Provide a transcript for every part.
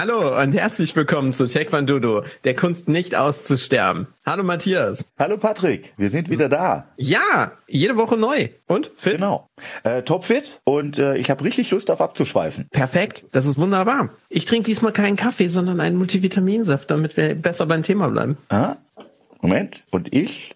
Hallo und herzlich willkommen zu Taekwondo, der Kunst nicht auszusterben. Hallo Matthias. Hallo Patrick, wir sind wieder da. Ja, jede Woche neu. Und fit? Genau. Äh, topfit und äh, ich habe richtig Lust auf abzuschweifen. Perfekt, das ist wunderbar. Ich trinke diesmal keinen Kaffee, sondern einen Multivitaminsaft, damit wir besser beim Thema bleiben. Ah, Moment, und ich?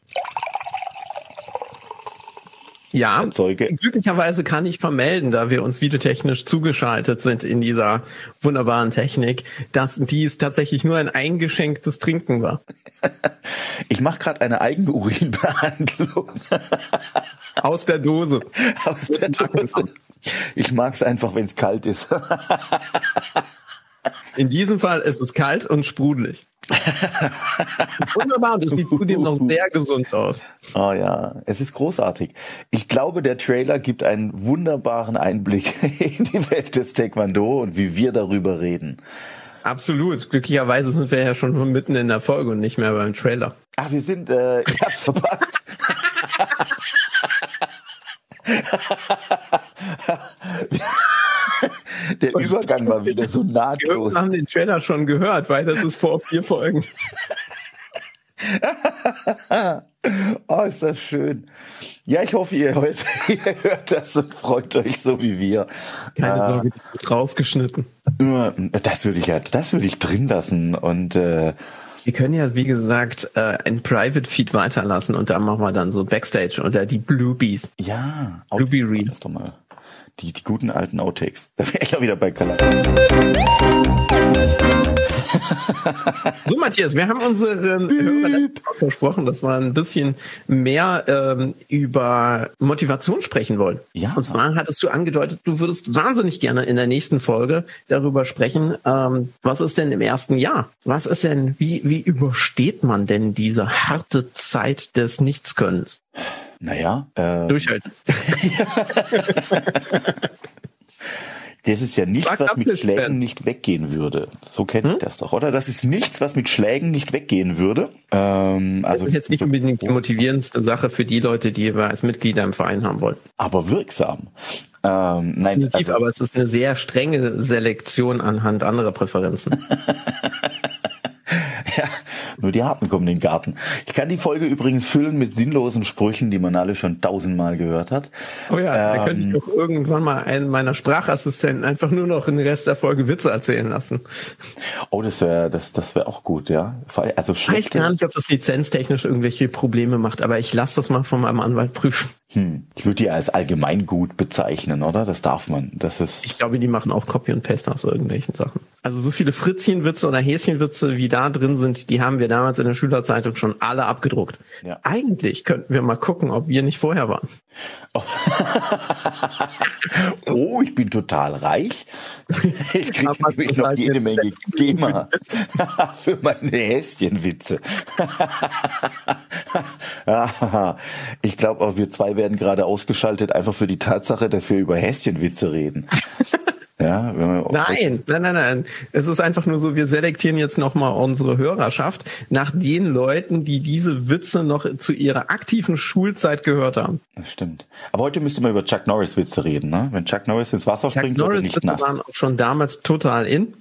Ja, Zeuge. glücklicherweise kann ich vermelden, da wir uns videotechnisch zugeschaltet sind in dieser wunderbaren Technik, dass dies tatsächlich nur ein eingeschenktes Trinken war. Ich mache gerade eine Eigenurinbehandlung Aus der Dose. aus der Dose. Ich mag es einfach, wenn es kalt ist. In diesem Fall ist es kalt und sprudelig. Wunderbar, das sieht zudem noch sehr gesund aus. Oh ja, es ist großartig. Ich glaube, der Trailer gibt einen wunderbaren Einblick in die Welt des Taekwondo und wie wir darüber reden. Absolut. Glücklicherweise sind wir ja schon mitten in der Folge und nicht mehr beim Trailer. Ah, wir sind, äh, ich hab's verpasst. Der Übergang war wieder so Wir nahtlos. haben den Trailer schon gehört, weil das ist vor vier Folgen. Oh, ist das schön. Ja, ich hoffe, ihr hört, ihr hört das und freut euch so wie wir. Keine Ah, Sorge, das wird rausgeschnitten. nur, Das würde ich ja, das würde ich drin lassen und äh, Wir können ja, wie gesagt, äh, ein Private Feed weiterlassen und da machen wir dann so Backstage oder die Bluebies. ja, Reed. war das doch mal. Die, die guten alten Outtakes. Da wäre ich ja wieder bei Kalat. So, Matthias, wir haben unseren Hörern versprochen, dass wir ein bisschen mehr ähm, über Motivation sprechen wollen. Ja. Und zwar hattest du angedeutet, du würdest wahnsinnig gerne in der nächsten Folge darüber sprechen, ähm, was ist denn im ersten Jahr? Was ist denn, wie, wie übersteht man denn diese harte Zeit des Nichtskönnens? Naja, äh, Durchhalten. das ist ja nichts, was mit Schlägen nicht weggehen würde. So kennt Hm? ihr das doch, oder? Das ist nichts, was mit Schlägen nicht weggehen würde. Ähm, Das also ist jetzt nicht unbedingt die motivierendste Sache für die Leute, die wir als Mitglieder im Verein haben wollen. aber wirksam. Ähm, nein, Definitiv, also, aber es ist eine sehr strenge Selektion anhand anderer Präferenzen. ja, nur die Harten kommen in den Garten. Ich kann die Folge übrigens füllen mit sinnlosen Sprüchen, die man alle schon tausendmal gehört hat. Oh ja, da könnte ich Ähm, doch irgendwann mal einen meiner Sprachassistenten einfach nur noch in den Rest der Folge Witze erzählen lassen. Oh, das wäre das, das wär auch gut, ja. Also Ich weiß schlechte, gar nicht, ob das lizenztechnisch irgendwelche Probleme macht, aber ich lasse das mal von meinem Anwalt prüfen. Hm, ich würde die als allgemeingut bezeichnen, oder? Das darf man. Das ist. Ich glaube, die machen auch Copy und Paste aus irgendwelchen Sachen. Also so viele Fritzchenwitze oder Häschenwitze, wie da drin sind, die haben wir damals in der Schülerzeitung schon alle abgedruckt. Ja. Eigentlich könnten wir mal gucken, ob wir nicht vorher waren. oh, ich bin total reich. Ich kriege nämlich noch jede Menge GEMA für meine Häschenwitze. ich glaube auch, wir zwei werden gerade ausgeschaltet, einfach für die Tatsache, dass wir über Häschenwitze reden. Ja, Nein, nein, nein, nein. Es ist einfach nur so, wir selektieren jetzt nochmal unsere Hörerschaft nach den Leuten, die diese Witze noch zu ihrer aktiven Schulzeit gehört haben. Das stimmt. Aber heute müsste man über Chuck Norris Witze reden, ne? Wenn Chuck Norris ins Wasser Chuck springt, wird er Norris nicht Witze nass. waren auch schon damals total in.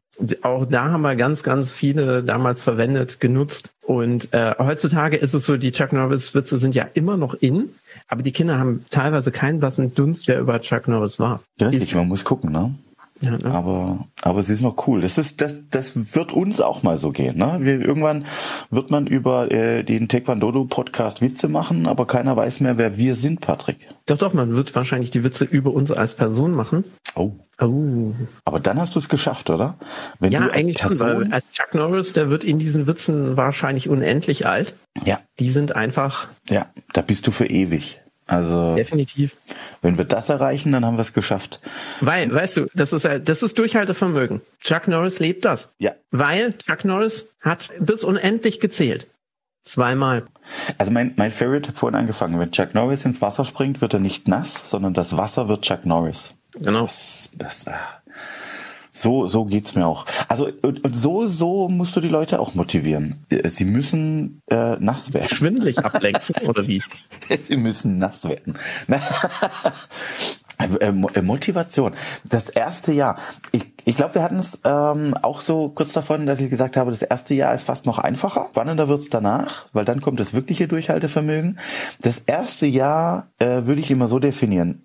Auch da haben wir ganz, ganz viele damals verwendet, genutzt. Und äh, heutzutage ist es so, die Chuck Norris Witze sind ja immer noch in, aber die Kinder haben teilweise keinen blassen Dunst, wer über Chuck Norris war. Richtig, Ist- man muss gucken, ne? ja, ne? Aber, aber es ist noch cool. Das ist, das, das wird uns auch mal so gehen. Ne? Wir, irgendwann wird man über äh, den Taekwondo Podcast Witze machen, aber keiner weiß mehr, wer wir sind, Patrick. Doch, doch, man wird wahrscheinlich die Witze über uns als Person machen. Oh. Oh. Aber dann hast du es geschafft, oder? Wenn Ja, eigentlich schon, weil als Chuck Norris, der wird in diesen Witzen wahrscheinlich unendlich alt. ja, Die sind einfach ja, da bist du für ewig. Also, definitiv. wenn wir das erreichen, dann haben wir es geschafft. Weil, weißt du, das ist, das ist Durchhaltevermögen. Chuck Norris lebt das. Ja. Weil Chuck Norris hat bis unendlich gezählt. Zweimal. Also mein, mein Favorite hat vorhin angefangen. Wenn Chuck Norris ins Wasser springt, wird er nicht nass, sondern das Wasser wird Chuck Norris. Genau. Das, das, ah. so, so geht's mir auch. Also und, und so, so musst du die Leute auch motivieren. Sie müssen äh, nass werden. Schwindelig ablenken, oder wie? Sie müssen nass werden. Äh, äh, Motivation. Das erste Jahr. Ich, ich glaube, wir hatten es ähm, auch so kurz davon, dass ich gesagt habe, das erste Jahr ist fast noch einfacher. Spannender wird's danach, weil dann kommt das wirkliche Durchhaltevermögen. Das erste Jahr äh, würde ich immer so definieren.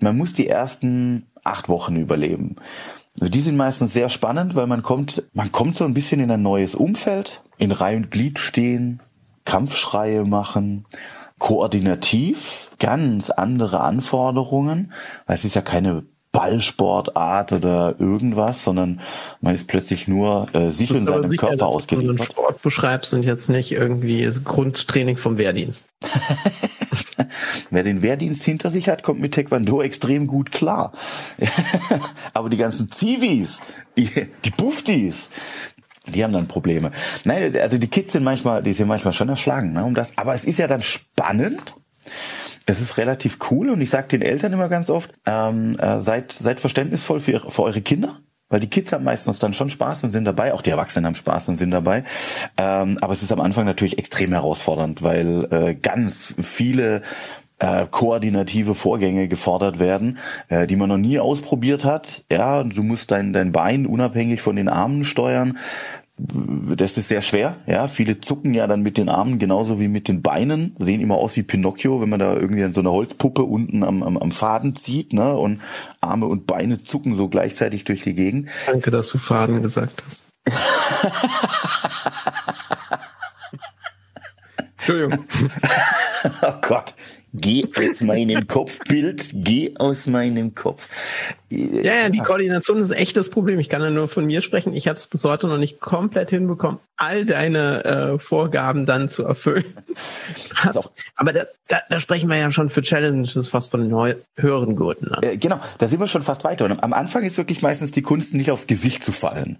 Man muss die ersten acht Wochen überleben. Also die sind meistens sehr spannend, weil man kommt, man kommt so ein bisschen in ein neues Umfeld, in Reihe und Glied stehen, Kampfschreie machen, koordinativ ganz andere Anforderungen, weil es ist ja keine Ballsportart oder irgendwas, sondern man ist plötzlich nur äh, sich und seinem sicher, Körper ausgeliefert. Wenn du Sport beschreibst und jetzt nicht irgendwie Grundtraining vom Wehrdienst. Wer den Wehrdienst hinter sich hat, kommt mit Taekwondo extrem gut klar. Aber die ganzen Zivis, die, die Buftis, die haben dann Probleme. Nein, also die Kids sind manchmal, die sind manchmal schon erschlagen, ne, um das. Aber es ist ja dann spannend. Es ist relativ cool und ich sage den Eltern immer ganz oft, ähm, äh, seid, seid verständnisvoll für, für eure Kinder. Weil die Kids haben meistens dann schon Spaß und sind dabei, auch die Erwachsenen haben Spaß und sind dabei. Ähm, aber es ist am Anfang natürlich extrem herausfordernd, weil äh, ganz viele äh, koordinative Vorgänge gefordert werden, äh, die man noch nie ausprobiert hat. Ja, du musst dein, dein Bein unabhängig von den Armen steuern. Das ist sehr schwer, ja. Viele zucken ja dann mit den Armen genauso wie mit den Beinen, sehen immer aus wie Pinocchio, wenn man da irgendwie an so einer Holzpuppe unten am, am, am Faden zieht, ne? Und Arme und Beine zucken so gleichzeitig durch die Gegend. Danke, dass du Faden gesagt hast. Entschuldigung. oh Gott. Geh aus meinem Kopfbild, geh aus meinem Kopf. Ja, ja, die Koordination ist echt das Problem. Ich kann ja nur von mir sprechen. Ich habe es bis heute noch nicht komplett hinbekommen, all deine äh, Vorgaben dann zu erfüllen. Aber da, da, da sprechen wir ja schon für Challenges fast von den höheren Gurten an. Äh, genau, da sind wir schon fast weiter. Und am Anfang ist wirklich meistens die Kunst, nicht aufs Gesicht zu fallen.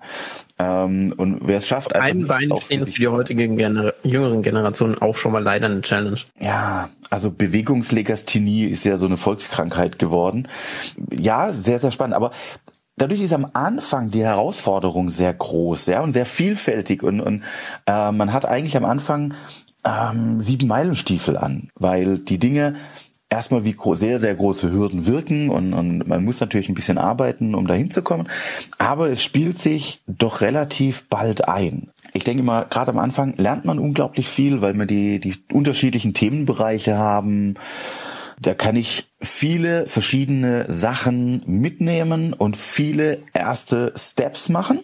Ähm, und wer es schafft, einfach ein Bein stehen ist für die heutigen Gener jüngeren Generationen auch schon mal leider eine Challenge. Ja, also Bewegungslegasthenie ist ja so eine Volkskrankheit geworden. Ja, sehr sehr, sehr spannend. Aber dadurch ist am Anfang die Herausforderung sehr groß, ja, und sehr vielfältig und, und äh, man hat eigentlich am Anfang ähm, sieben Meilenstiefel an, weil die Dinge erstmal wie sehr, sehr große Hürden wirken und, und man muss natürlich ein bisschen arbeiten, um dahin zu kommen. Aber es spielt sich doch relativ bald ein. Ich denke mal, gerade am Anfang lernt man unglaublich viel, weil wir die, die unterschiedlichen Themenbereiche haben da kann ich viele verschiedene Sachen mitnehmen und viele erste Steps machen.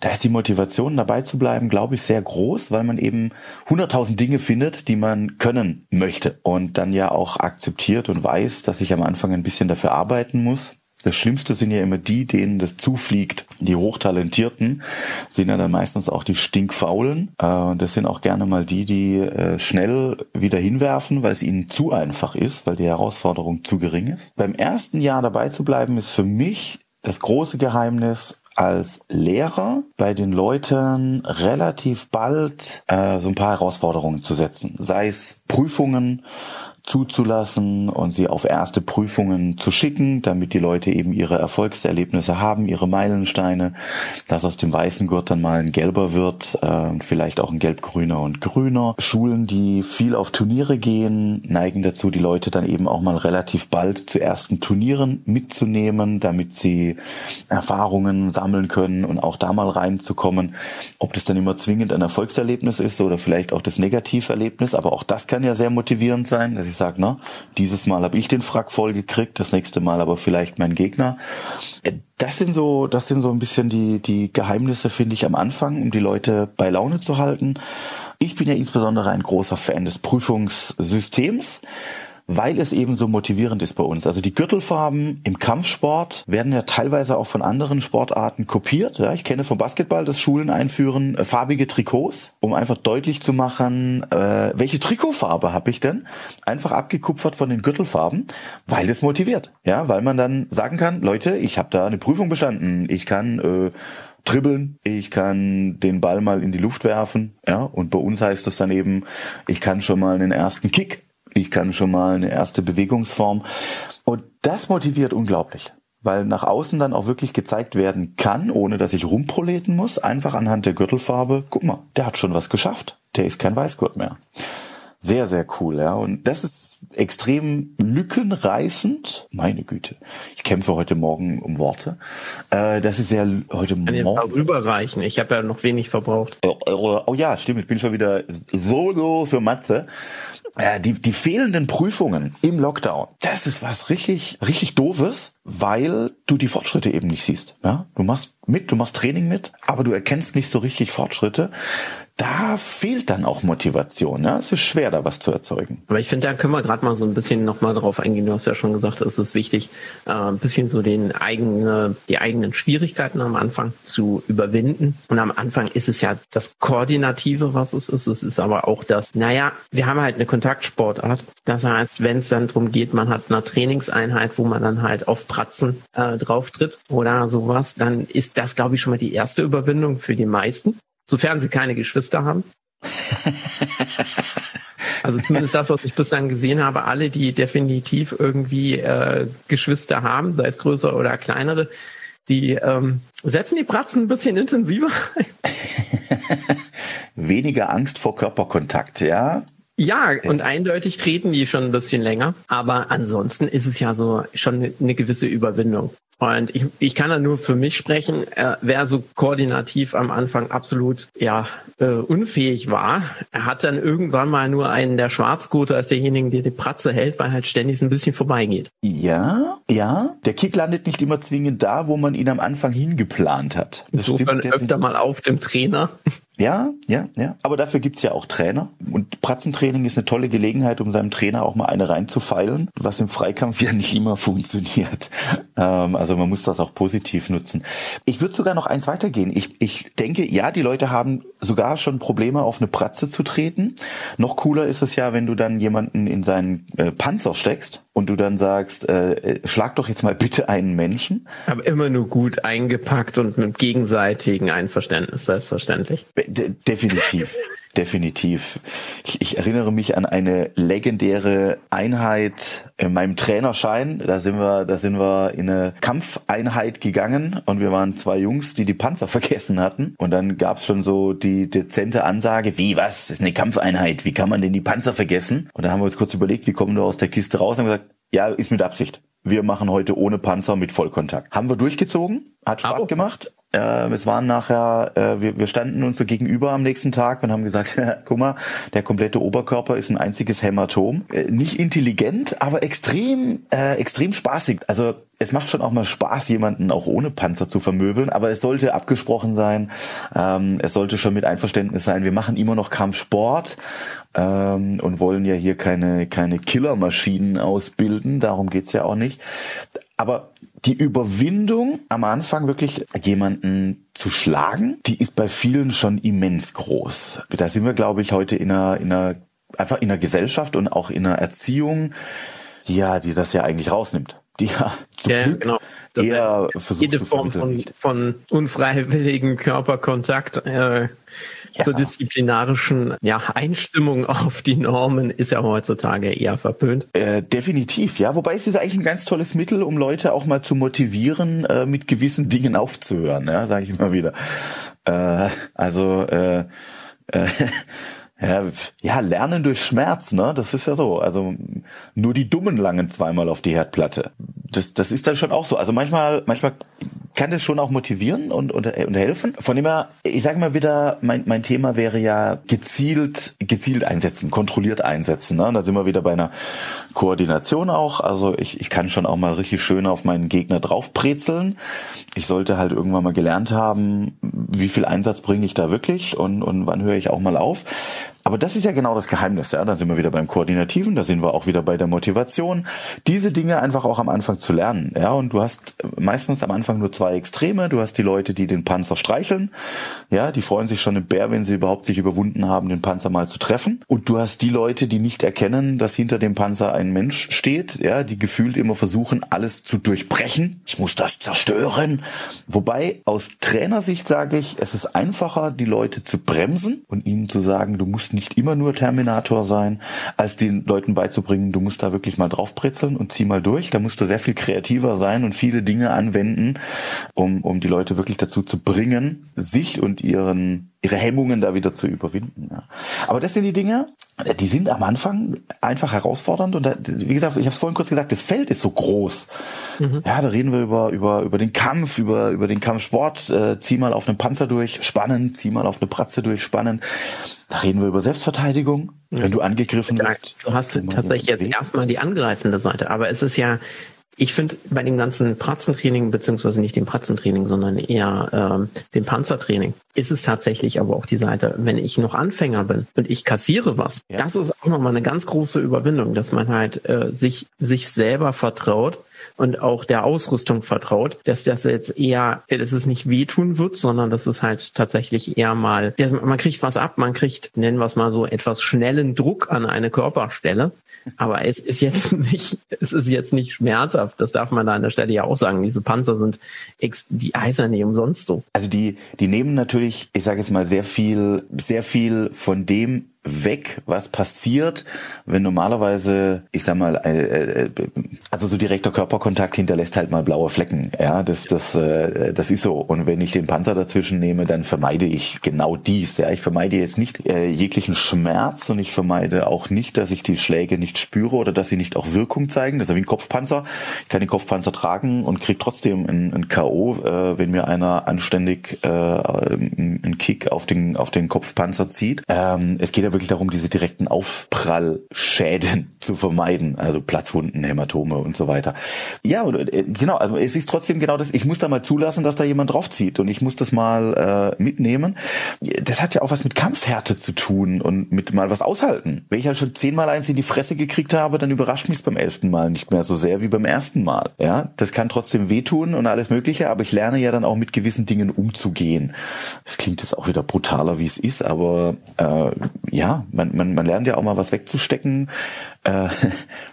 Da ist die Motivation dabei zu bleiben, glaube ich, sehr groß, weil man eben 100.000 Dinge findet, die man können möchte und dann ja auch akzeptiert und weiß, dass ich am Anfang ein bisschen dafür arbeiten muss. Das Schlimmste sind ja immer die, denen das zufliegt. Die Hochtalentierten sind ja dann meistens auch die Stinkfaulen. Äh, das sind auch gerne mal die, die äh, schnell wieder hinwerfen, weil es ihnen zu einfach ist, weil die Herausforderung zu gering ist. Beim ersten Jahr dabei zu bleiben, ist für mich das große Geheimnis, als Lehrer bei den Leuten relativ bald äh, so ein paar Herausforderungen zu setzen. Sei es Prüfungen, zuzulassen und sie auf erste Prüfungen zu schicken, damit die Leute eben ihre Erfolgserlebnisse haben, ihre Meilensteine, dass aus dem weißen Gurt dann mal ein gelber wird, äh, vielleicht auch ein gelb-grüner und grüner. Schulen, die viel auf Turniere gehen, neigen dazu, die Leute dann eben auch mal relativ bald zu ersten Turnieren mitzunehmen, damit sie Erfahrungen sammeln können und auch da mal reinzukommen. Ob das dann immer zwingend ein Erfolgserlebnis ist oder vielleicht auch das Negativerlebnis, aber auch das kann ja sehr motivierend sein ich sage, ne, dieses Mal habe ich den Frack voll gekriegt, das nächste Mal aber vielleicht mein Gegner. Äh, das sind so, das sind so ein bisschen die, die Geheimnisse, finde ich, am Anfang, um die Leute bei Laune zu halten. Ich bin ja insbesondere ein großer Fan des Prüfungssystems weil es eben so motivierend ist bei uns. Also die Gürtelfarben im Kampfsport werden ja teilweise auch von anderen Sportarten kopiert. Ja, ich kenne vom Basketball, dass Schulen einführen äh, farbige Trikots, um einfach deutlich zu machen, äh, welche Trikotfarbe habe ich denn? Einfach abgekupfert von den Gürtelfarben, weil das motiviert. Ja, weil man dann sagen kann, Leute, ich habe da eine Prüfung bestanden, ich kann äh, dribbeln, ich kann den Ball mal in die Luft werfen, ja, und bei uns heißt das dann eben, ich kann schon mal einen ersten Kick ich kann schon mal eine erste Bewegungsform. Und das motiviert unglaublich, weil nach außen dann auch wirklich gezeigt werden kann, ohne dass ich rumproleten muss, einfach anhand der Gürtelfarbe, guck mal, der hat schon was geschafft. Der ist kein Weißgurt mehr. Sehr, sehr cool, ja. Und das ist extrem lückenreißend. Meine Güte. Ich kämpfe heute Morgen um Worte. Äh, das ist sehr heute Kann Morgen. rüberreichen. Ich habe ja noch wenig verbraucht. Oh, oh, oh ja, stimmt. Ich bin schon wieder solo für Mathe. Äh, die, die fehlenden Prüfungen im Lockdown, das ist was richtig, richtig doofes, weil du die Fortschritte eben nicht siehst. Ja? Du machst mit, du machst Training mit, aber du erkennst nicht so richtig Fortschritte da fehlt dann auch Motivation. Ja? Es ist schwer, da was zu erzeugen. Aber ich finde, da können wir gerade mal so ein bisschen nochmal drauf eingehen. Du hast ja schon gesagt, es ist wichtig, äh, ein bisschen so den eigene, die eigenen Schwierigkeiten am Anfang zu überwinden. Und am Anfang ist es ja das Koordinative, was es ist. Es ist aber auch das, naja, wir haben halt eine Kontaktsportart. Das heißt, wenn es dann darum geht, man hat eine Trainingseinheit, wo man dann halt auf Pratzen äh, drauf oder sowas, dann ist das, glaube ich, schon mal die erste Überwindung für die meisten sofern sie keine Geschwister haben. Also zumindest das, was ich bislang gesehen habe, alle, die definitiv irgendwie äh, Geschwister haben, sei es größere oder kleinere, die ähm, setzen die Pratzen ein bisschen intensiver. Weniger Angst vor Körperkontakt, ja? Ja, und eindeutig treten die schon ein bisschen länger. Aber ansonsten ist es ja so schon eine gewisse Überwindung. Und ich, ich kann da nur für mich sprechen, äh, wer so koordinativ am Anfang absolut ja äh, unfähig war, er hat dann irgendwann mal nur einen der Schwarzgurte als derjenigen, der die Pratze hält, weil halt ständig so ein bisschen vorbeigeht. Ja, ja. Der Kick landet nicht immer zwingend da, wo man ihn am Anfang hingeplant hat. Das Insofern stimmt öfter mal auf dem Trainer. Ja, ja, ja. Aber dafür gibt's ja auch Trainer. Und Pratzentraining ist eine tolle Gelegenheit, um seinem Trainer auch mal eine reinzufeilen, was im Freikampf ja nicht immer funktioniert. Ähm, also man muss das auch positiv nutzen. Ich würde sogar noch eins weitergehen. Ich, ich denke, ja, die Leute haben sogar schon Probleme, auf eine Pratze zu treten. Noch cooler ist es ja, wenn du dann jemanden in seinen äh, Panzer steckst und du dann sagst, äh, äh schlag doch jetzt mal bitte einen Menschen. Aber immer nur gut eingepackt und mit gegenseitigen Einverständnis, selbstverständlich. De definitiv. Definitiv. Ich, ich, erinnere mich an eine legendäre Einheit in meinem Trainerschein. Da sind wir, da sind wir in eine Kampfeinheit gegangen und wir waren zwei Jungs, die die Panzer vergessen hatten. Und dann gab's schon so die dezente Ansage, wie was? Das ist eine Kampfeinheit. Wie kann man denn die Panzer vergessen? Und dann haben wir uns kurz überlegt, wie kommen wir aus der Kiste raus und haben gesagt, ja, ist mit Absicht. Wir machen heute ohne Panzer mit Vollkontakt. Haben wir durchgezogen, hat Spaß oh. gemacht. Äh, es waren nachher, äh, wir, wir standen uns so gegenüber am nächsten Tag und haben gesagt, guck mal, der komplette Oberkörper ist ein einziges Hämatom. Äh, nicht intelligent, aber extrem, äh, extrem spaßig. Also es macht schon auch mal Spaß, jemanden auch ohne Panzer zu vermöbeln, aber es sollte abgesprochen sein, ähm, es sollte schon mit Einverständnis sein. Wir machen immer noch Kampfsport ähm, und wollen ja hier keine, keine Killermaschinen ausbilden, darum geht's ja auch nicht. Aber die Überwindung am Anfang wirklich jemanden zu schlagen, die ist bei vielen schon immens groß. Da sind wir, glaube ich, heute in einer, in einer einfach in einer Gesellschaft und auch in einer Erziehung, ja, die das ja eigentlich rausnimmt. Die ja, zum ja, Glück genau. eher versucht jede Form von, von unfreiwilligen Körperkontakt äh, ja. zur disziplinarischen ja, Einstimmung auf die Normen ist ja heutzutage eher verpönt. Äh, definitiv, ja. Wobei es ist eigentlich ein ganz tolles Mittel, um Leute auch mal zu motivieren, äh, mit gewissen Dingen aufzuhören, ja, sage ich immer wieder. Äh, also äh, äh, ja, ja, lernen durch Schmerz, ne? Das ist ja so. Also nur die Dummen langen zweimal auf die Herdplatte. Das, das ist dann schon auch so. Also manchmal, manchmal kann das schon auch motivieren und, und, und helfen. Von dem her, ich sage mal wieder, mein, mein Thema wäre ja gezielt, gezielt einsetzen, kontrolliert einsetzen. Ne? Da sind wir wieder bei einer Koordination auch. Also ich, ich kann schon auch mal richtig schön auf meinen Gegner draufbrezeln. Ich sollte halt irgendwann mal gelernt haben, wie viel Einsatz bringe ich da wirklich und, und wann höre ich auch mal auf. Aber das ist ja genau das Geheimnis, ja. Da sind wir wieder beim Koordinativen, da sind wir auch wieder bei der Motivation. Diese Dinge einfach auch am Anfang zu lernen, ja. Und du hast meistens am Anfang nur zwei Extreme. Du hast die Leute, die den Panzer streicheln, ja, die freuen sich schon im Bär, wenn sie überhaupt sich überwunden haben, den Panzer mal zu treffen. Und du hast die Leute, die nicht erkennen, dass hinter dem Panzer ein Mensch steht, ja, die gefühlt immer versuchen, alles zu durchbrechen. Ich muss das zerstören. Wobei aus Trainersicht sage ich, es ist einfacher, die Leute zu bremsen und ihnen zu sagen, du musst nicht immer nur Terminator sein, als den Leuten beizubringen, du musst da wirklich mal draufbrezeln und zieh mal durch. Da musst du sehr viel kreativer sein und viele Dinge anwenden, um, um die Leute wirklich dazu zu bringen, sich und ihren ihre Hemmungen da wieder zu überwinden. Ja. Aber das sind die Dinge, die sind am Anfang einfach herausfordernd und da, wie gesagt, ich habe es vorhin kurz gesagt, das Feld ist so groß. Mhm. Ja, da reden wir über über über den Kampf, über über den Kampfsport. Äh, zieh mal auf einen Panzer durch, spannend. Zieh mal auf eine Pratze durch, spannend. Da reden wir über Selbstverteidigung, ja. wenn du angegriffen wirst. Du hast tatsächlich jetzt erstmal die angreifende Seite, aber es ist ja ich finde bei dem ganzen Pratzentraining, beziehungsweise nicht dem Pratzentraining, sondern eher ähm, dem Panzertraining, ist es tatsächlich aber auch die Seite, wenn ich noch Anfänger bin und ich kassiere was, ja. das ist auch nochmal eine ganz große Überwindung, dass man halt äh, sich, sich selber vertraut und auch der Ausrüstung vertraut, dass das jetzt eher, dass es nicht wehtun wird, sondern dass es halt tatsächlich eher mal, man kriegt was ab, man kriegt, nennen wir es mal so, etwas schnellen Druck an eine Körperstelle aber es ist jetzt nicht, es ist jetzt nicht schmerzhaft. Das darf man da an der Stelle ja auch sagen. Diese Panzer sind, ex, die heißen nicht umsonst so. Also die, die nehmen natürlich, ich sage jetzt mal sehr viel, sehr viel von dem weg, was passiert, wenn normalerweise, ich sag mal, äh, äh, also so direkter Körperkontakt hinterlässt halt mal blaue Flecken. Ja, das, das, äh, das ist so. Und wenn ich den Panzer dazwischen nehme, dann vermeide ich genau dies. Ja, ich vermeide jetzt nicht äh, jeglichen Schmerz und ich vermeide auch nicht, dass ich die Schläge nicht spüre oder dass sie nicht auch Wirkung zeigen. Das ist ja wie ein Kopfpanzer. Ich kann den Kopfpanzer tragen und kriege trotzdem ein, ein K.O., äh, wenn mir einer anständig äh, einen Kick auf den, auf den Kopfpanzer zieht. Ähm, es geht ja wirklich darum, diese direkten Aufprallschäden zu vermeiden, also Platzwunden, Hämatome und so weiter. Ja, äh, genau, also es ist trotzdem genau das, ich muss da mal zulassen, dass da jemand draufzieht und ich muss das mal äh, mitnehmen. Das hat ja auch was mit Kampfhärte zu tun und mit mal was aushalten. Wenn ich halt schon zehnmal eins in die Fresse gekriegt habe, dann überrascht mich beim elften Mal nicht mehr so sehr wie beim ersten Mal. Ja, das kann trotzdem wehtun und alles Mögliche, aber ich lerne ja dann auch mit gewissen Dingen umzugehen. Es klingt jetzt auch wieder brutaler, wie es ist, aber äh, ja, ja, man, man, man lernt ja auch mal was wegzustecken. Äh,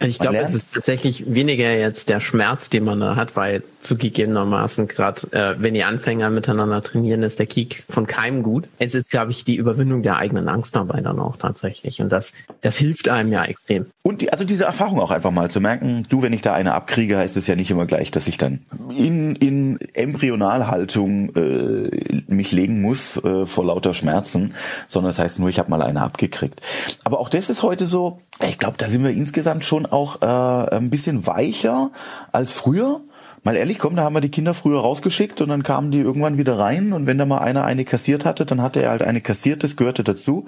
ich glaube, es ist tatsächlich weniger jetzt der Schmerz, den man da hat, weil zugegebenermaßen gerade, äh, wenn die Anfänger miteinander trainieren, ist der Kick von keinem gut. Es ist, glaube ich, die Überwindung der eigenen Angst dabei dann auch tatsächlich. Und das, das hilft einem ja extrem. Und die, also diese Erfahrung auch einfach mal zu merken, du, wenn ich da eine abkriege, heißt es ja nicht immer gleich, dass ich dann in, in Embryonalhaltung äh, mich legen muss äh, vor lauter Schmerzen, sondern das heißt nur, ich habe mal eine abgekriegt. Aber auch das ist heute so, ich glaube, da sind wir insgesamt schon auch äh, ein bisschen weicher als früher mal ehrlich, komm, da haben wir die Kinder früher rausgeschickt und dann kamen die irgendwann wieder rein und wenn da mal einer eine kassiert hatte, dann hatte er halt eine kassiert, das gehörte dazu.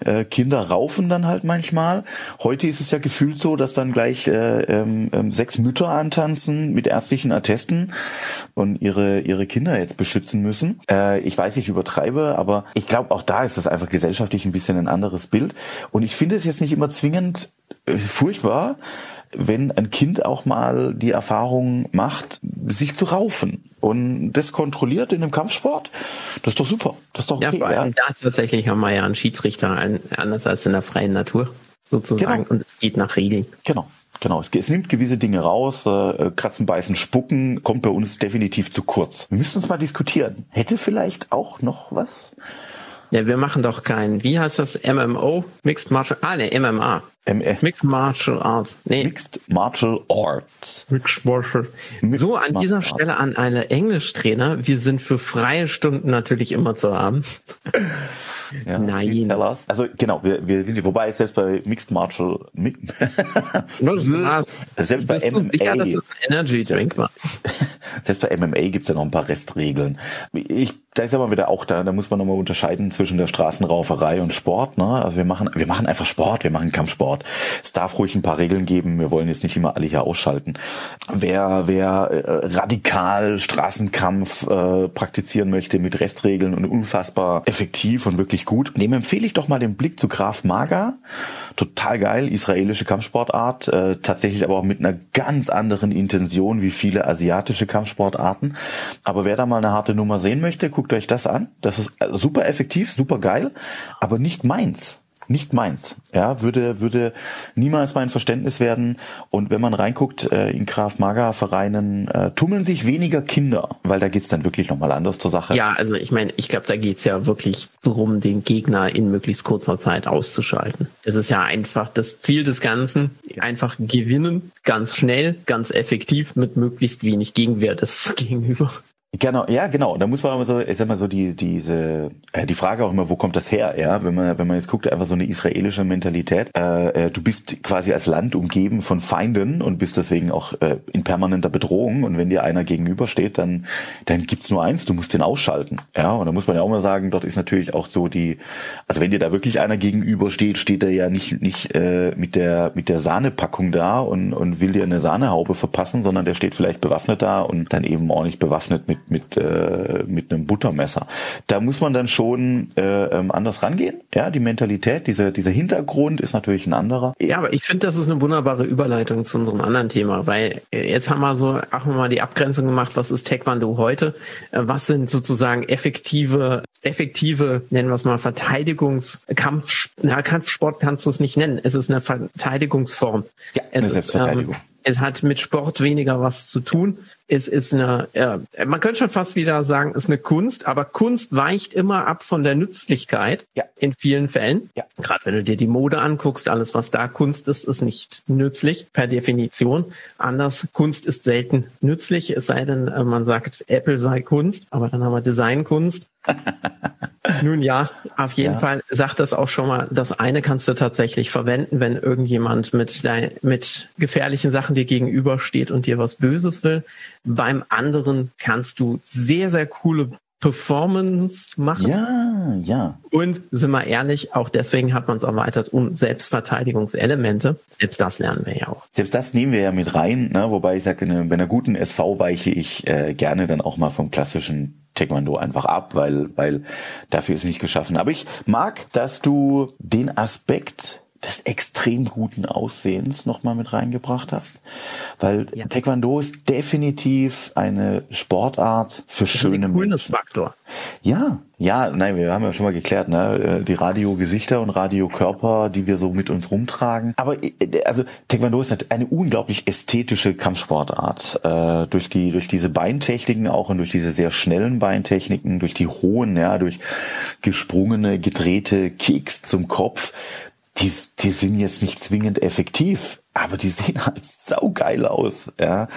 Äh, Kinder raufen dann halt manchmal. Heute ist es ja gefühlt so, dass dann gleich äh, ähm, ähm sechs Mütter antanzen mit ärztlichen Attesten und ihre ihre Kinder jetzt beschützen müssen. Äh, ich weiß, ich übertreibe, aber ich glaube, auch da ist das einfach gesellschaftlich ein bisschen ein anderes Bild. Und ich finde es jetzt nicht immer zwingend äh, furchtbar, wenn ein Kind auch mal die Erfahrung macht, sich zu raufen und das kontrolliert in einem Kampfsport, das ist doch super. Das ist doch okay. Ja, vor allem ja. da tatsächlich haben wir ja einen Schiedsrichter, anders als in der freien Natur sozusagen. Genau. Und es geht nach Regeln. Genau. Genau, es, es, nimmt gewisse Dinge raus. Äh, Kratzen, Beißen, Spucken kommt bei uns definitiv zu kurz. Wir müssen uns mal diskutieren. Hätte vielleicht auch noch was? Ja, wir machen doch kein, wie heißt das, MMO? Mixed Martial, ah ne, MMA. M äh. Mixed Martial Arts. Nee. Mixed Martial Arts. Mixed Martial. so, an dieser Arts. Stelle an alle Englischtrainer. Wir sind für freie Stunden natürlich immer zu haben. Ja, Nein. Also genau, wir, wir, wobei selbst bei Mixed Martial selbst bei MMA sicher, dass das ein Energy Drink war. Selbst bei MMA gibt's ja noch ein paar Restregeln. Ich, da ist aber wieder auch da, da muss man nochmal unterscheiden zwischen der Straßenrauferei und Sport. Ne? Also wir machen, wir machen einfach Sport, wir machen Kampfsport. Es darf ruhig ein paar Regeln geben. Wir wollen jetzt nicht immer alle hier ausschalten. Wer, wer äh, radikal Straßenkampf äh, praktizieren möchte mit Restregeln und unfassbar effektiv und wirklich gut, dem empfehle ich doch mal den Blick zu Graf Maga. Total geil, israelische Kampfsportart, äh, tatsächlich aber auch mit einer ganz anderen Intention wie viele asiatische Kampfsportarten. Aber wer da mal eine harte Nummer sehen möchte, guckt euch das an. Das ist äh, super effektiv, super geil, aber nicht meins nicht meins. Ja, würde, würde niemals mein Verständnis werden. Und wenn man reinguckt, äh, in Graf Maga Vereinen äh, tummeln sich weniger Kinder, weil da geht's dann wirklich nochmal anders zur Sache. Ja, also ich meine, ich glaube, da geht's ja wirklich darum, den Gegner in möglichst kurzer Zeit auszuschalten. Das ist ja einfach das Ziel des Ganzen. Einfach gewinnen, ganz schnell, ganz effektiv, mit möglichst wenig Gegenwehr des Gegenüber. Genau, ja, genau. Da muss man aber so, ich sag mal so die diese äh, die Frage auch immer, wo kommt das her? Ja, wenn man wenn man jetzt guckt, einfach so eine israelische Mentalität. Äh, äh, du bist quasi als Land umgeben von Feinden und bist deswegen auch äh, in permanenter Bedrohung. Und wenn dir einer gegenübersteht, dann dann gibt's nur eins, du musst den ausschalten. Ja, und da muss man ja auch mal sagen, dort ist natürlich auch so die, also wenn dir da wirklich einer gegenübersteht, steht er ja nicht nicht äh, mit der mit der Sahnepackung da und und will dir eine Sahnehaube verpassen, sondern der steht vielleicht bewaffnet da und dann eben nicht bewaffnet mit mit, äh, mit einem Buttermesser. Da muss man dann schon äh, ähm, anders rangehen. Ja, die Mentalität, dieser, dieser Hintergrund ist natürlich ein anderer. Ja, aber ich finde, das ist eine wunderbare Überleitung zu unserem anderen Thema, weil äh, jetzt haben wir so auch mal die Abgrenzung gemacht, was ist Taekwondo heute? Äh, was sind sozusagen effektive, effektive, nennen wir es mal, Verteidigungskampf, na, Kampfsport kannst du es nicht nennen. Es ist eine Verteidigungsform. Ja, eine es Selbstverteidigung. Ist, ähm, es hat mit Sport weniger was zu tun. Es ist eine, äh, man könnte schon fast wieder sagen, es ist eine Kunst, aber Kunst weicht immer ab von der Nützlichkeit ja. in vielen Fällen. Ja. Gerade wenn du dir die Mode anguckst, alles was da Kunst ist, ist nicht nützlich per Definition. Anders, Kunst ist selten nützlich, es sei denn, äh, man sagt, Apple sei Kunst, aber dann haben wir Designkunst. Nun ja, auf jeden ja. Fall sagt das auch schon mal, das eine kannst du tatsächlich verwenden, wenn irgendjemand mit, dein, mit gefährlichen Sachen dir gegenübersteht und dir was Böses will. Beim anderen kannst du sehr, sehr coole Performance machen. Ja, ja. Und sind wir ehrlich, auch deswegen hat man es erweitert um Selbstverteidigungselemente. Selbst das lernen wir ja auch. Selbst das nehmen wir ja mit rein, ne? wobei ich sage, bei einer guten SV weiche ich äh, gerne dann auch mal vom klassischen Taekwondo einfach ab, weil, weil dafür ist nicht geschaffen. Aber ich mag, dass du den Aspekt des extrem guten Aussehens nochmal mit reingebracht hast. Weil ja. Taekwondo ist definitiv eine Sportart für das schöne Menschen. Faktor. Ja, ja, nein, wir haben ja schon mal geklärt, ne, äh, die Radiogesichter und Radiokörper, die wir so mit uns rumtragen. Aber äh, also Taekwondo ist eine unglaublich ästhetische Kampfsportart. Äh, durch die durch diese Beintechniken auch und durch diese sehr schnellen Beintechniken, durch die hohen, ja, durch gesprungene, gedrehte Kicks zum Kopf die, die sind jetzt nicht zwingend effektiv, aber die sehen halt saugeil aus. Ja,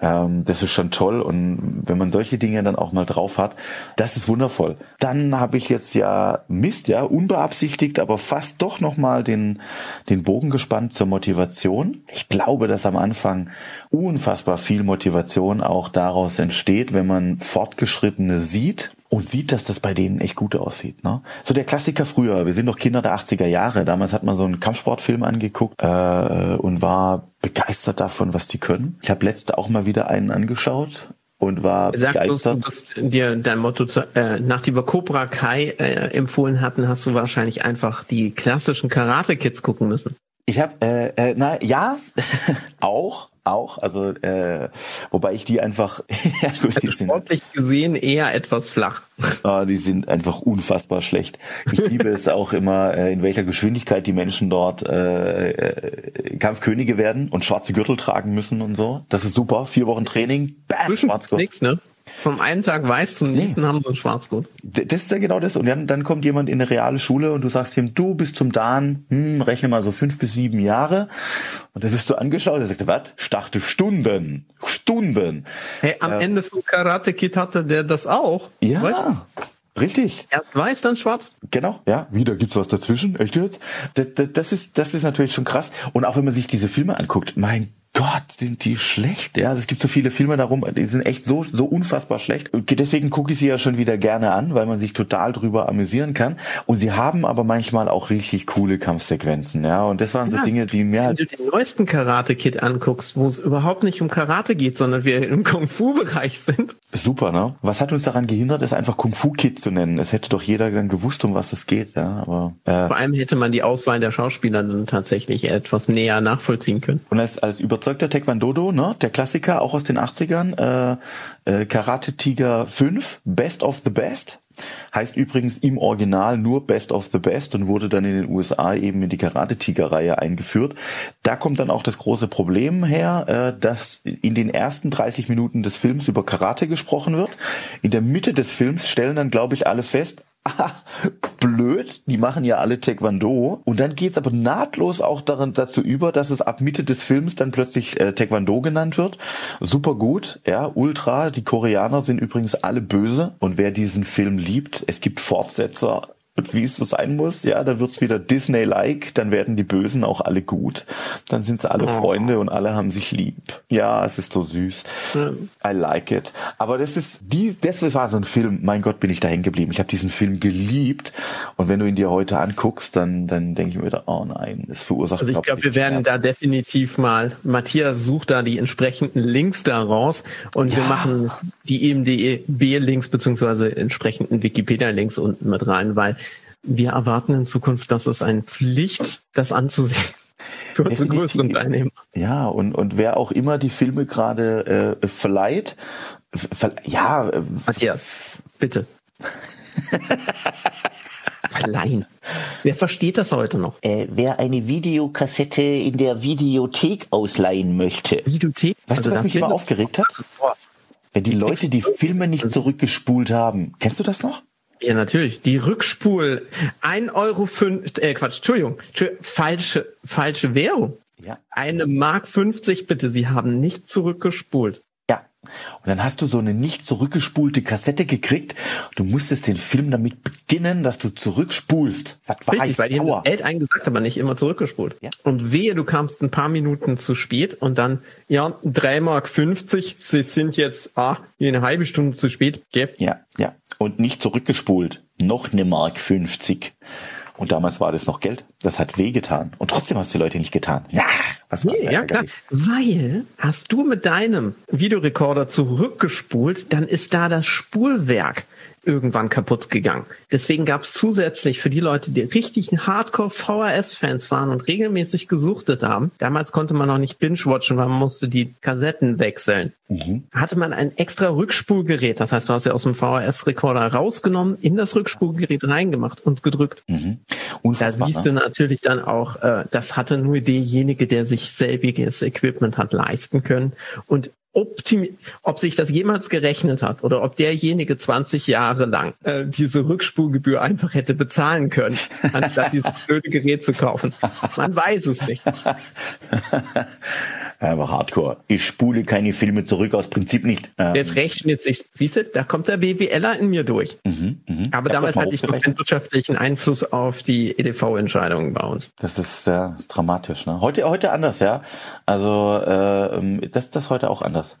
ähm, das ist schon toll und wenn man solche Dinge dann auch mal drauf hat, das ist wundervoll. Dann habe ich jetzt ja Mist, ja unbeabsichtigt, aber fast doch noch mal den den Bogen gespannt zur Motivation. Ich glaube, dass am Anfang unfassbar viel Motivation auch daraus entsteht, wenn man Fortgeschrittene sieht und sieht, dass das bei denen echt gut aussieht. Ne? So der Klassiker früher, wir sind doch Kinder der 80er Jahre, damals hat man so einen Kampfsportfilm angeguckt äh, und war begeistert davon, was die können. Ich habe letzte auch mal wieder einen angeschaut und war Sag begeistert. Bloß, dass dir dein Motto zu, äh, nachdem wir Cobra Kai äh, empfohlen hatten, hast du wahrscheinlich einfach die klassischen Karate Kids gucken müssen. Ich habe, äh, äh, na ja, auch, auch, also äh, wobei ich die einfach ja, gut, die sind, sportlich gesehen eher etwas flach. Oh, die sind einfach unfassbar schlecht. Ich liebe es auch immer, äh, in welcher Geschwindigkeit die Menschen dort äh, äh, Kampfkönige werden und schwarze Gürtel tragen müssen und so. Das ist super. Vier Wochen Training, bam, Schwarzgurt. Nix, ne? Vom einen Tag weiß zum nächsten nee. haben sie ein Schwarzgurt. Das ist ja genau das. Und dann, dann kommt jemand in eine reale Schule und du sagst ihm, du bist zum Dan, hm, rechne mal so fünf bis sieben Jahre. Und dann wirst du angeschaut, er sagt, was? Starte Stunden. Stunden. Hey, am äh, Ende vom Karate Kid hatte der das auch. Ja. Weißt? Richtig. Erst weiß, dann schwarz. Genau, ja. Wieder gibt's was dazwischen. Echt jetzt? Das, das, das, ist, das ist natürlich schon krass. Und auch wenn man sich diese Filme anguckt, mein Gott, sind die schlecht. Ja, also es gibt so viele Filme darum, die sind echt so, so unfassbar schlecht. Deswegen gucke ich sie ja schon wieder gerne an, weil man sich total drüber amüsieren kann. Und sie haben aber manchmal auch richtig coole Kampfsequenzen. Ja, und das waren so Dinge, die mir Wenn du den neuesten Karate-Kid anguckst, wo es überhaupt nicht um Karate geht, sondern wir im Kung-Fu-Bereich sind. Super, ne? Was hat uns daran gehindert, es einfach Kung-Fu-Kid zu nennen? Es hätte doch jeder dann gewusst, um was es geht, ja, aber. Äh, Vor allem hätte man die Auswahl der Schauspieler dann tatsächlich etwas näher nachvollziehen können. Und als, als über überzeugter Taekwondo, ne? Der Klassiker, auch aus den 80ern. Äh, äh, Karate Tiger 5, Best of the Best. Heißt übrigens im Original nur Best of the Best und wurde dann in den USA eben in die Karate Tiger Reihe eingeführt. Da kommt dann auch das große Problem her, äh, dass in den ersten 30 Minuten des Films über Karate gesprochen wird. In der Mitte des Films stellen dann, glaube ich, alle fest, ah, blöd. Die machen ja alle Taekwondo. Und dann geht's aber nahtlos auch daran, dazu über, dass es ab Mitte des Films dann plötzlich äh, Taekwondo genannt wird. Super gut, ja, ultra. Die Koreaner sind übrigens alle böse. Und wer diesen Film liebt, es gibt Fortsetzer wie es so sein muss, ja, da wird's wieder Disney-like, dann werden die Bösen auch alle gut, dann sind sie alle oh. Freunde und alle haben sich lieb. Ja, es ist so süß. Mhm. I like it. Aber das ist, die, das war so ein Film, mein Gott, bin ich da hängen geblieben. Ich habe diesen Film geliebt und wenn du ihn dir heute anguckst, dann, dann denke ich mir wieder, oh nein, es verursacht Also ich glaube, wir werden da definitiv mal, Matthias sucht da die entsprechenden Links da raus und ja. wir machen die EMDB-Links beziehungsweise entsprechenden Wikipedia-Links unten mit rein, weil wir erwarten in Zukunft, dass es eine Pflicht, das anzusehen. Für unsere größeren Teilnehmer. Ja, und, und wer auch immer die Filme gerade äh, verleiht, ver ja. Äh, Matthias, bitte. Verleihen. Wer versteht das heute noch? Äh, wer eine Videokassette in der Videothek ausleihen möchte. Videothek? Weißt also du, was mich immer aufgeregt hat? Wenn die Leute die Filme nicht zurückgespult haben. Kennst du das noch? Ja, natürlich. Die Rückspul. ein Euro fünf, äh, Quatsch, Entschuldigung, falsche, falsche Währung. Ja. Eine Mark 50, bitte. Sie haben nicht zurückgespult. Ja. Und dann hast du so eine nicht zurückgespulte Kassette gekriegt. Du musstest den Film damit beginnen, dass du zurückspulst. Das war Richtig, weil die haben das Geld eingesagt, aber nicht immer zurückgespult. Ja. Und wehe, du kamst ein paar Minuten zu spät und dann, ja, drei Mark 50, sie sind jetzt, ah, eine halbe Stunde zu spät. Gell? Ja, ja und nicht zurückgespult. Noch eine Mark 50. Und damals war das noch Geld. Das hat wehgetan. Und trotzdem hast du die Leute nicht getan. Ja, was nee, ja klar. Weil hast du mit deinem Videorekorder zurückgespult, dann ist da das Spulwerk irgendwann kaputt gegangen. Deswegen gab es zusätzlich für die Leute, die richtig Hardcore VHS-Fans waren und regelmäßig gesuchtet haben, damals konnte man noch nicht binge-watchen, weil man musste die Kassetten wechseln, mhm. hatte man ein extra Rückspulgerät. Das heißt, du hast ja aus dem VHS-Rekorder rausgenommen, in das Rückspulgerät reingemacht und gedrückt. Mhm. Da siehst du natürlich dann auch, äh, das hatte nur derjenige, der sich selbiges Equipment hat leisten können. Und optimi ob sich das jemals gerechnet hat oder ob derjenige 20 Jahre lang äh, diese Rückspulgebühr einfach hätte bezahlen können, anstatt dieses blöde Gerät zu kaufen. Man weiß es nicht. Aber Hardcore. Ich spule keine Filme zurück, aus Prinzip nicht. Ähm. Jetzt rechnet sich, siehst du, da kommt der BWLer in mir durch. Mhm, mh. Aber ja, damals hatte ich noch keinen wirtschaftlichen Einfluss auf die EDV-Entscheidungen bei uns. Das ist, ja, ist dramatisch. Ne? Heute, heute anders, ja. Also äh, das, das heute auch anders.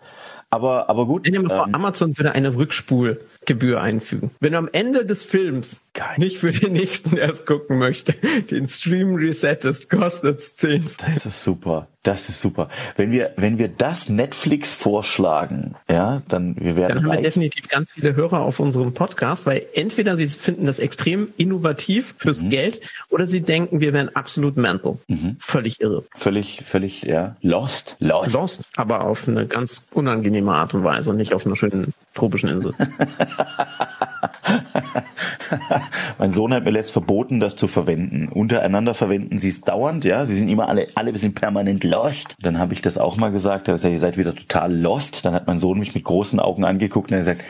Aber, aber gut. Ähm, Amazon würde eine Rückspulgebühr einfügen. Wenn du am Ende des Films Geil. nicht für den nächsten erst gucken möchte, den Stream resettest, kostet es 10 Das ist super. Das ist super. Wenn wir, wenn wir das Netflix vorschlagen, ja, dann wir werden. Dann haben wir definitiv ganz viele Hörer auf unserem Podcast, weil entweder sie finden das extrem innovativ fürs mhm. Geld oder sie denken, wir wären absolut mental. Mhm. Völlig irre. Völlig, völlig, ja. Lost. Lost. Lost, aber auf eine ganz unangenehme Art und Weise, nicht auf einer schönen tropischen Insel. mein Sohn hat mir letzt verboten, das zu verwenden. Untereinander verwenden sie es dauernd, ja. Sie sind immer alle, alle sind permanent lost. Dann habe ich das auch mal gesagt, er ihr seid wieder total lost. Dann hat mein Sohn mich mit großen Augen angeguckt und er sagt,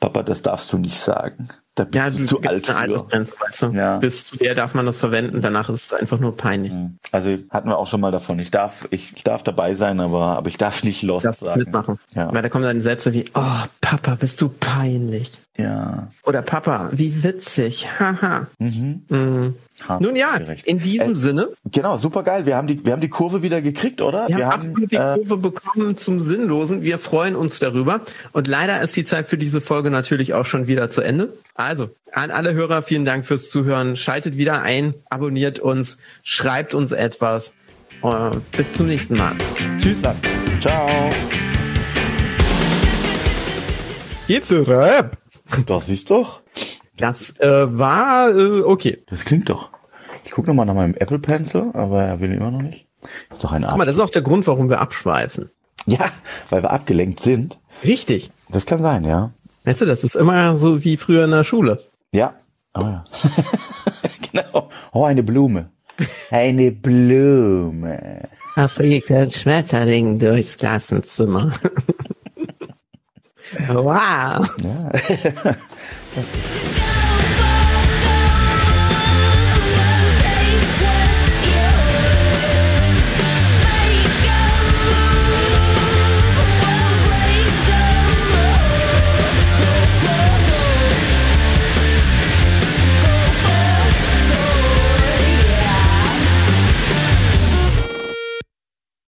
Papa, das darfst du nicht sagen. Da bist ja, du zu alt eine Altersgrenze, weißt du. Ja. Bis zu der darf man das verwenden, danach ist es einfach nur peinlich. Mhm. Also hatten wir auch schon mal davon. Ich darf, ich, ich darf dabei sein, aber, aber ich darf nicht lost darfst sagen. mitmachen. Ja. Weil da kommen dann Sätze wie, oh, Papa, bist du peinlich. Ja. Oder Papa, wie witzig. Haha. mhm. mhm. Nun ja, in diesem äh, Sinne. Genau, super geil. Wir haben die, wir haben die Kurve wieder gekriegt, oder? Wir, wir haben absolut die äh, Kurve bekommen zum Sinnlosen. Wir freuen uns darüber. Und leider ist die Zeit für diese Folge natürlich auch schon wieder zu Ende. Also, an alle Hörer, vielen Dank fürs Zuhören. Schaltet wieder ein, abonniert uns, schreibt uns etwas. Uh, bis zum nächsten Mal. Tschüss dann. Ciao. Geht's Rap? Das ist doch. Das äh, war äh, okay. Das klingt doch. Ich gucke nochmal nach meinem Apple Pencil, aber er will immer noch nicht. Das ist doch ein Guck mal, das ist auch der Grund, warum wir abschweifen. Ja, weil wir abgelenkt sind. Richtig. Das kann sein, ja. Weißt du, das ist immer so wie früher in der Schule. Ja. Oh ja. genau. Oh, eine Blume. Eine Blume. Da fliegt ein Schmetterling durchs Klassenzimmer. wow. Ja.